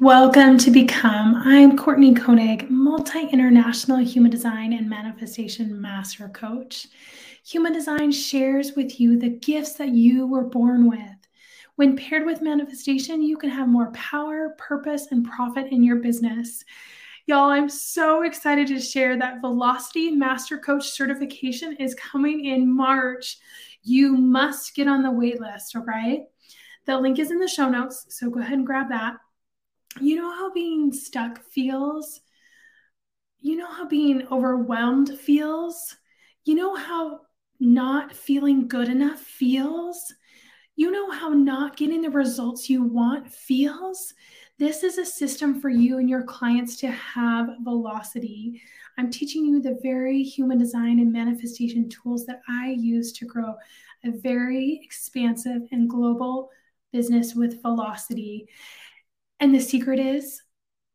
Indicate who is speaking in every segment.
Speaker 1: Welcome to Become. I'm Courtney Koenig, multi international human design and manifestation master coach. Human design shares with you the gifts that you were born with. When paired with manifestation, you can have more power, purpose, and profit in your business. Y'all, I'm so excited to share that Velocity Master Coach certification is coming in March. You must get on the wait list, okay? The link is in the show notes, so go ahead and grab that you know how being stuck feels? You know how being overwhelmed feels? You know how not feeling good enough feels? You know how not getting the results you want feels? This is a system for you and your clients to have velocity. I'm teaching you the very human design and manifestation tools that I use to grow a very expansive and global business with velocity. And the secret is,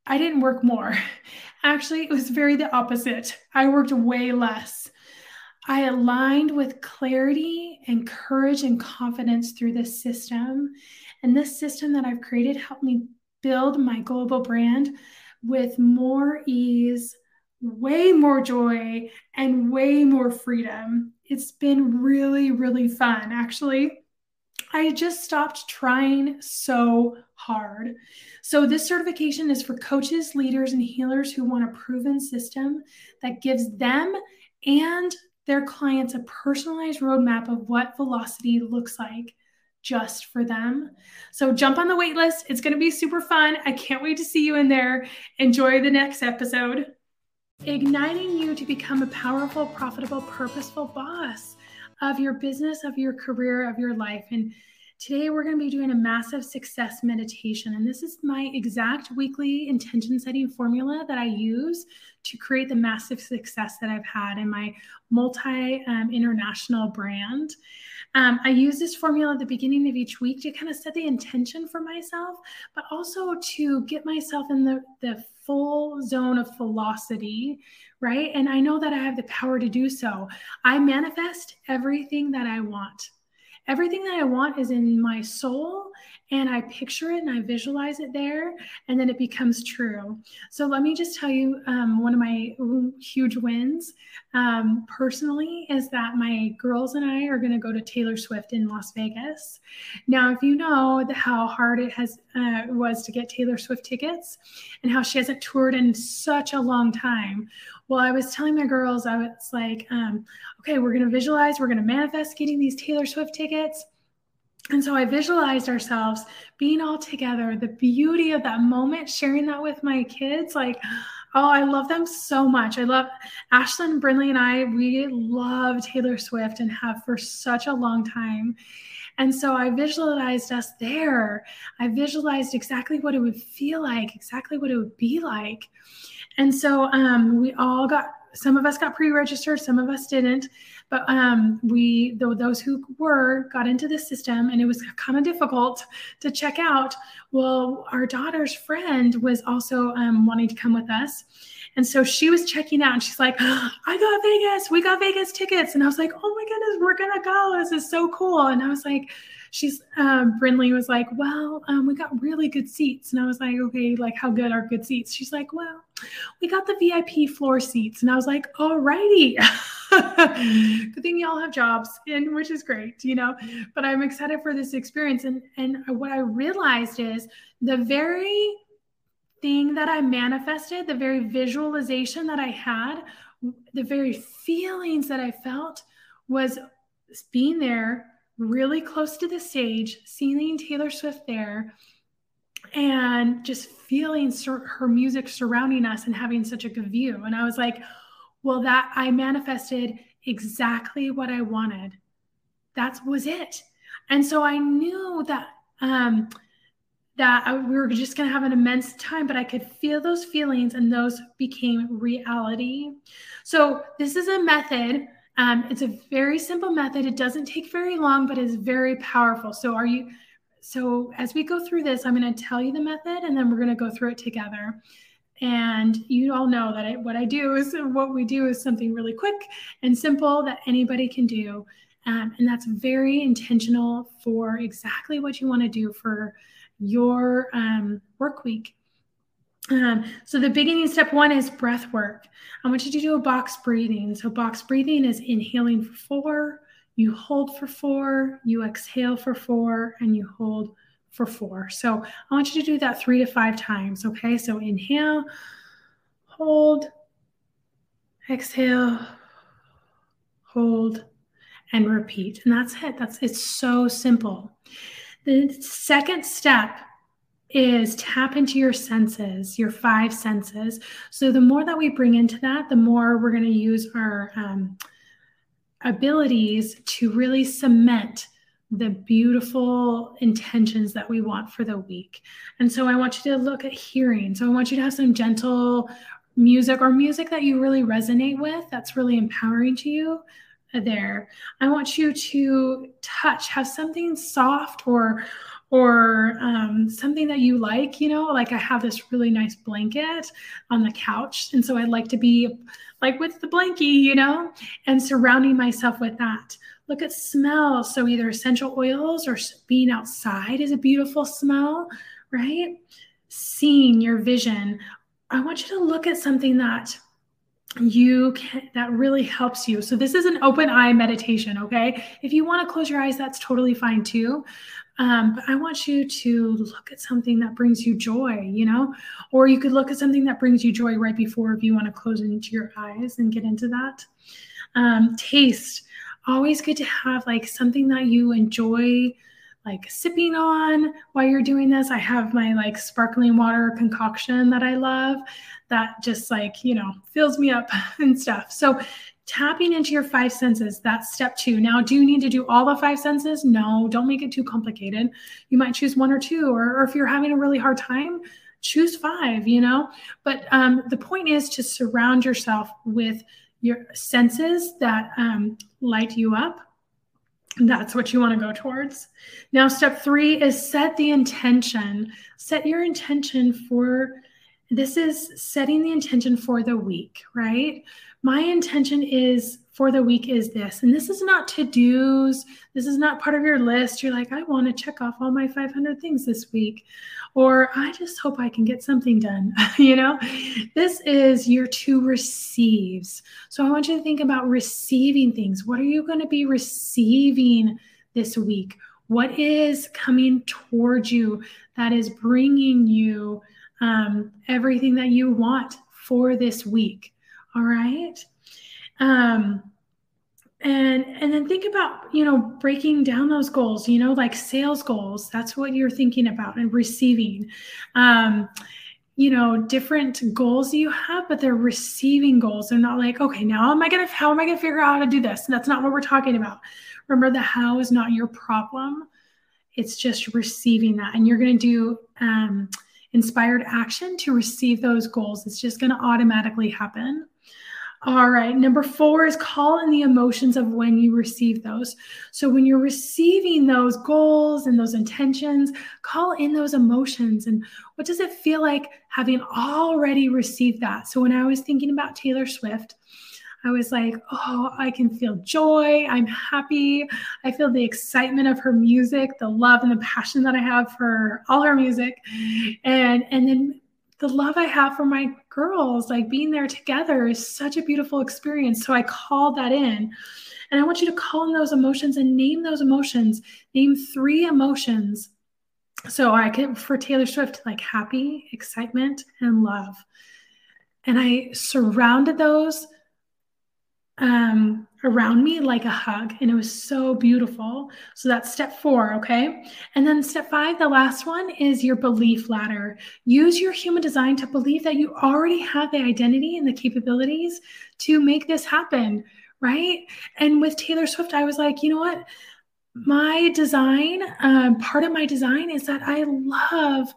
Speaker 1: I didn't work more. Actually, it was very the opposite. I worked way less. I aligned with clarity and courage and confidence through this system. And this system that I've created helped me build my global brand with more ease, way more joy, and way more freedom. It's been really, really fun. Actually, I just stopped trying so hard. So, this certification is for coaches, leaders, and healers who want a proven system that gives them and their clients a personalized roadmap of what velocity looks like just for them. So, jump on the wait list. It's going to be super fun. I can't wait to see you in there. Enjoy the next episode. Igniting you to become a powerful, profitable, purposeful boss of your business, of your career, of your life. And today we're going to be doing a massive success meditation. And this is my exact weekly intention setting formula that I use to create the massive success that I've had in my multi um, international brand. Um, I use this formula at the beginning of each week to kind of set the intention for myself, but also to get myself in the, the full zone of velocity, right? And I know that I have the power to do so. I manifest everything that I want. Everything that I want is in my soul and I picture it and I visualize it there, and then it becomes true. So let me just tell you um, one of my huge wins um, personally is that my girls and I are going to go to Taylor Swift in Las Vegas. Now, if you know how hard it has uh, was to get Taylor Swift tickets and how she hasn't toured in such a long time, well, I was telling my girls, I was like, um, okay, we're going to visualize, we're going to manifest getting these Taylor Swift tickets and so I visualized ourselves being all together, the beauty of that moment, sharing that with my kids. Like, oh, I love them so much. I love Ashlyn, Brinley, and I, we love Taylor Swift and have for such a long time. And so I visualized us there. I visualized exactly what it would feel like, exactly what it would be like. And so um, we all got, some of us got pre registered, some of us didn't. But um, we, though those who were, got into the system, and it was kind of difficult to check out. Well, our daughter's friend was also um, wanting to come with us. And so she was checking out and she's like, I got Vegas. We got Vegas tickets. And I was like, oh my goodness, we're going to go. This is so cool. And I was like, she's um, Brinley was like, well, um, we got really good seats, and I was like, okay, like how good are good seats? She's like, well, we got the VIP floor seats, and I was like, alrighty. good thing y'all have jobs, and which is great, you know. But I'm excited for this experience, and and what I realized is the very thing that I manifested, the very visualization that I had, the very feelings that I felt was being there really close to the stage, seeing Taylor Swift there, and just feeling her music surrounding us and having such a good view. And I was like, well, that I manifested exactly what I wanted. That was it. And so I knew that um, that I, we were just going to have an immense time, but I could feel those feelings, and those became reality. So this is a method um, it's a very simple method. It doesn't take very long, but is very powerful. So are you? So as we go through this, I'm going to tell you the method, and then we're going to go through it together. And you all know that it, what I do is what we do is something really quick and simple that anybody can do. Um, and that's very intentional for exactly what you want to do for your um, work week. Um, so the beginning step one is breath work. I want you to do a box breathing. So box breathing is inhaling for four, you hold for four, you exhale for four, and you hold for four. So I want you to do that three to five times. Okay. So inhale, hold, exhale, hold, and repeat. And that's it. That's it's so simple. The second step is tap into your senses, your five senses. So the more that we bring into that, the more we're going to use our um, abilities to really cement the beautiful intentions that we want for the week. And so I want you to look at hearing. So I want you to have some gentle music or music that you really resonate with that's really empowering to you there. I want you to touch, have something soft or or something that you like, you know, like I have this really nice blanket on the couch. And so I'd like to be like with the blankie, you know, and surrounding myself with that. Look at smell. So either essential oils or being outside is a beautiful smell, right? Seeing your vision. I want you to look at something that you can that really helps you. So this is an open eye meditation, okay? If you want to close your eyes, that's totally fine too. Um, but I want you to look at something that brings you joy, you know, or you could look at something that brings you joy right before if you want to close into your eyes and get into that. Um, taste, always good to have like something that you enjoy like sipping on while you're doing this. I have my like sparkling water concoction that I love that just like, you know, fills me up and stuff. So tapping into your five senses that's step two. Now do you need to do all the five senses? No don't make it too complicated. You might choose one or two or, or if you're having a really hard time choose five you know? But um, the point is to surround yourself with your senses that um, light you up. That's what you want to go towards. Now, step three is set the intention. Set your intention for this is setting the intention for the week, right? My intention is for the week is this. And this is not to dos. This is not part of your list. You're like, I want to check off all my 500 things this week. Or I just hope I can get something done. you know, this is your two receives. So I want you to think about receiving things. What are you going to be receiving this week? What is coming towards you that is bringing you um, everything that you want for this week? All right. Um, and and then think about you know breaking down those goals you know like sales goals that's what you're thinking about and receiving. Um you know different goals you have but they're receiving goals. They're not like okay now am i gonna how am i gonna figure out how to do this? That's not what we're talking about. Remember the how is not your problem. It's just receiving that. And you're gonna do um inspired action to receive those goals it's just gonna automatically happen all right. Number four is call in the emotions of when you receive those. So when you're receiving those goals and those intentions, call in those emotions. And what does it feel like having already received that? So when I was thinking about Taylor Swift, I was like, oh, I can feel joy. I'm happy. I feel the excitement of her music, the love and the passion that I have for all her music. And and then the love I have for my girls, like being there together is such a beautiful experience. So I called that in. And I want you to call in those emotions and name those emotions. Name three emotions. So I can, for Taylor Swift, like happy, excitement, and love. And I surrounded those um, around me like a hug. And it was so beautiful. So that's step four. Okay. And then step five, the last one is your belief ladder. Use your human design to believe that you already have the identity and the capabilities to make this happen. Right. And with Taylor Swift, I was like, you know what? My design, um, part of my design is that I love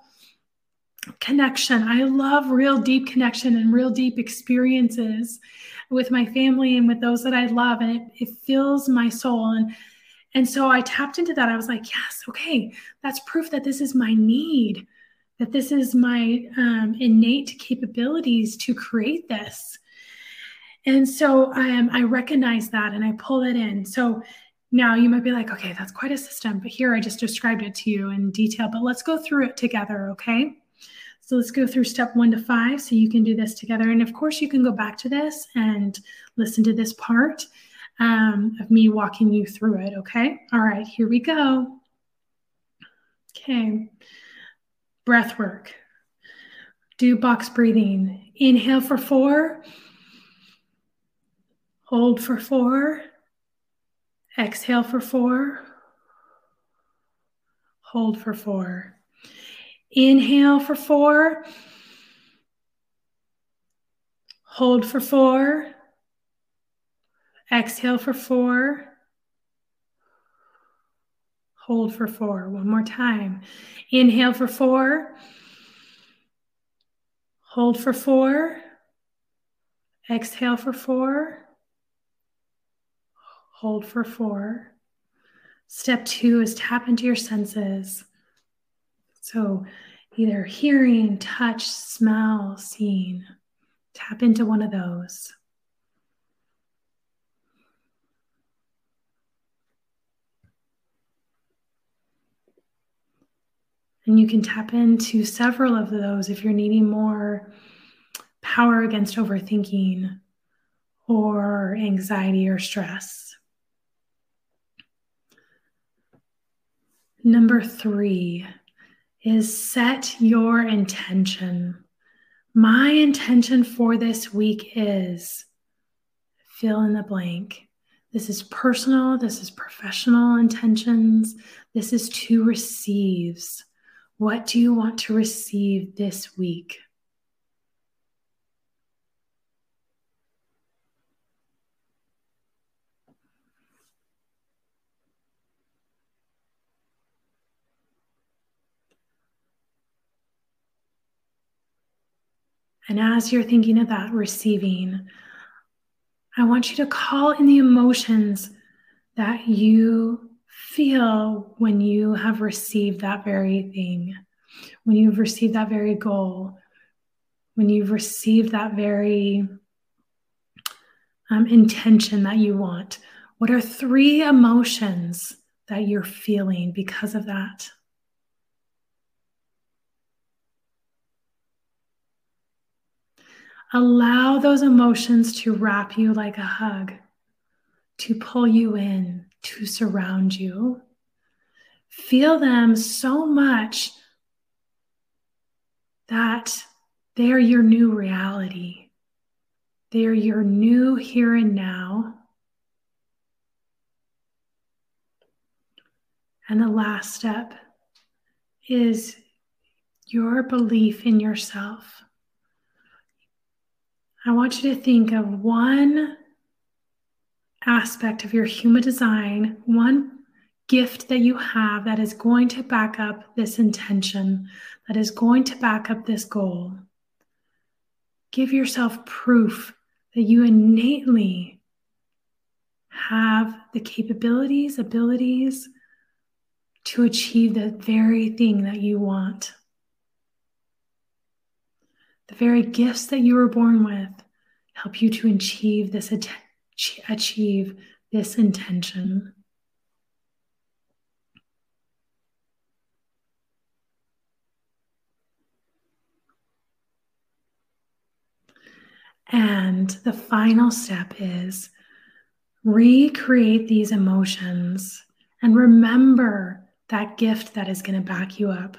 Speaker 1: connection. I love real deep connection and real deep experiences with my family and with those that I love. And it, it fills my soul. And and so I tapped into that. I was like, yes, okay, that's proof that this is my need, that this is my um, innate capabilities to create this. And so um, I recognize that and I pull it in. So now you might be like, okay, that's quite a system, but here I just described it to you in detail. But let's go through it together, okay? So let's go through step one to five so you can do this together. And of course, you can go back to this and listen to this part um, of me walking you through it. Okay. All right, here we go. Okay. Breath work. Do box breathing. Inhale for four. Hold for four. Exhale for four. Hold for four. Inhale for four. Hold for four. Exhale for four. Hold for four. One more time. Inhale for four. Hold for four. Exhale for four. Hold for four. Step two is tap into your senses. So, either hearing, touch, smell, seeing. Tap into one of those. And you can tap into several of those if you're needing more power against overthinking or anxiety or stress. Number three is set your intention. My intention for this week is fill in the blank. This is personal, this is professional intentions, this is to receives. What do you want to receive this week? And as you're thinking of that receiving, I want you to call in the emotions that you feel when you have received that very thing, when you've received that very goal, when you've received that very um, intention that you want. What are three emotions that you're feeling because of that? Allow those emotions to wrap you like a hug, to pull you in, to surround you. Feel them so much that they are your new reality. They are your new here and now. And the last step is your belief in yourself. I want you to think of one aspect of your human design, one gift that you have that is going to back up this intention, that is going to back up this goal. Give yourself proof that you innately have the capabilities, abilities to achieve the very thing that you want. The very gifts that you were born with help you to achieve this achieve this intention. And the final step is recreate these emotions and remember that gift that is going to back you up.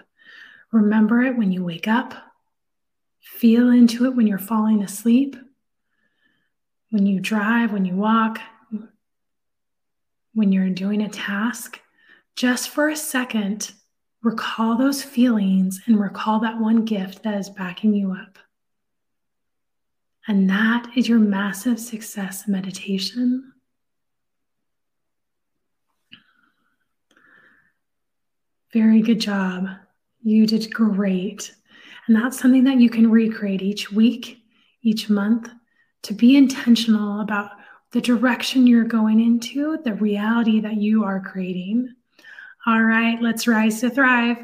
Speaker 1: Remember it when you wake up, feel into it when you're falling asleep, when you drive, when you walk, when you're doing a task, just for a second, recall those feelings and recall that one gift that is backing you up. And that is your massive success meditation. Very good job. You did great. And that's something that you can recreate each week, each month, to be intentional about the direction you're going into, the reality that you are creating. All right, let's rise to thrive.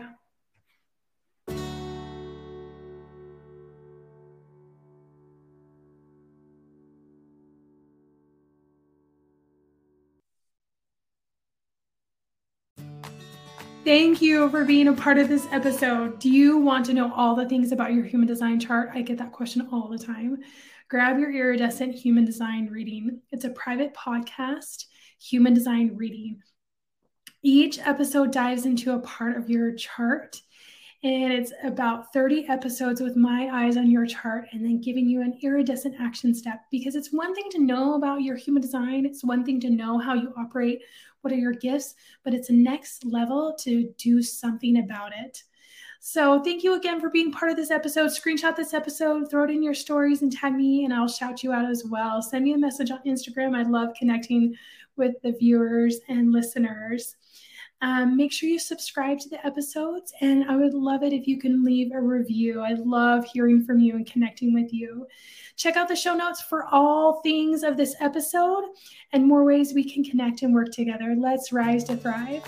Speaker 1: Thank you for being a part of this episode. Do you want to know all the things about your human design chart? I get that question all the time. Grab your iridescent human design reading. It's a private podcast, human design reading. Each episode dives into a part of your chart and it's about 30 episodes with my eyes on your chart and then giving you an iridescent action step. Because it's one thing to know about your human design it's one thing to know how you operate what are your gifts but it's next level to do something about it. So thank you again for being part of this episode. Screenshot this episode throw it in your stories and tag me and i'll shout you out as well. Send me a message on instagram. I love connecting with the viewers and listeners um, make sure you subscribe to the episodes, and I would love it if you can leave a review. I love hearing from you and connecting with you. Check out the show notes for all things of this episode and more ways we can connect and work together. Let's rise to thrive.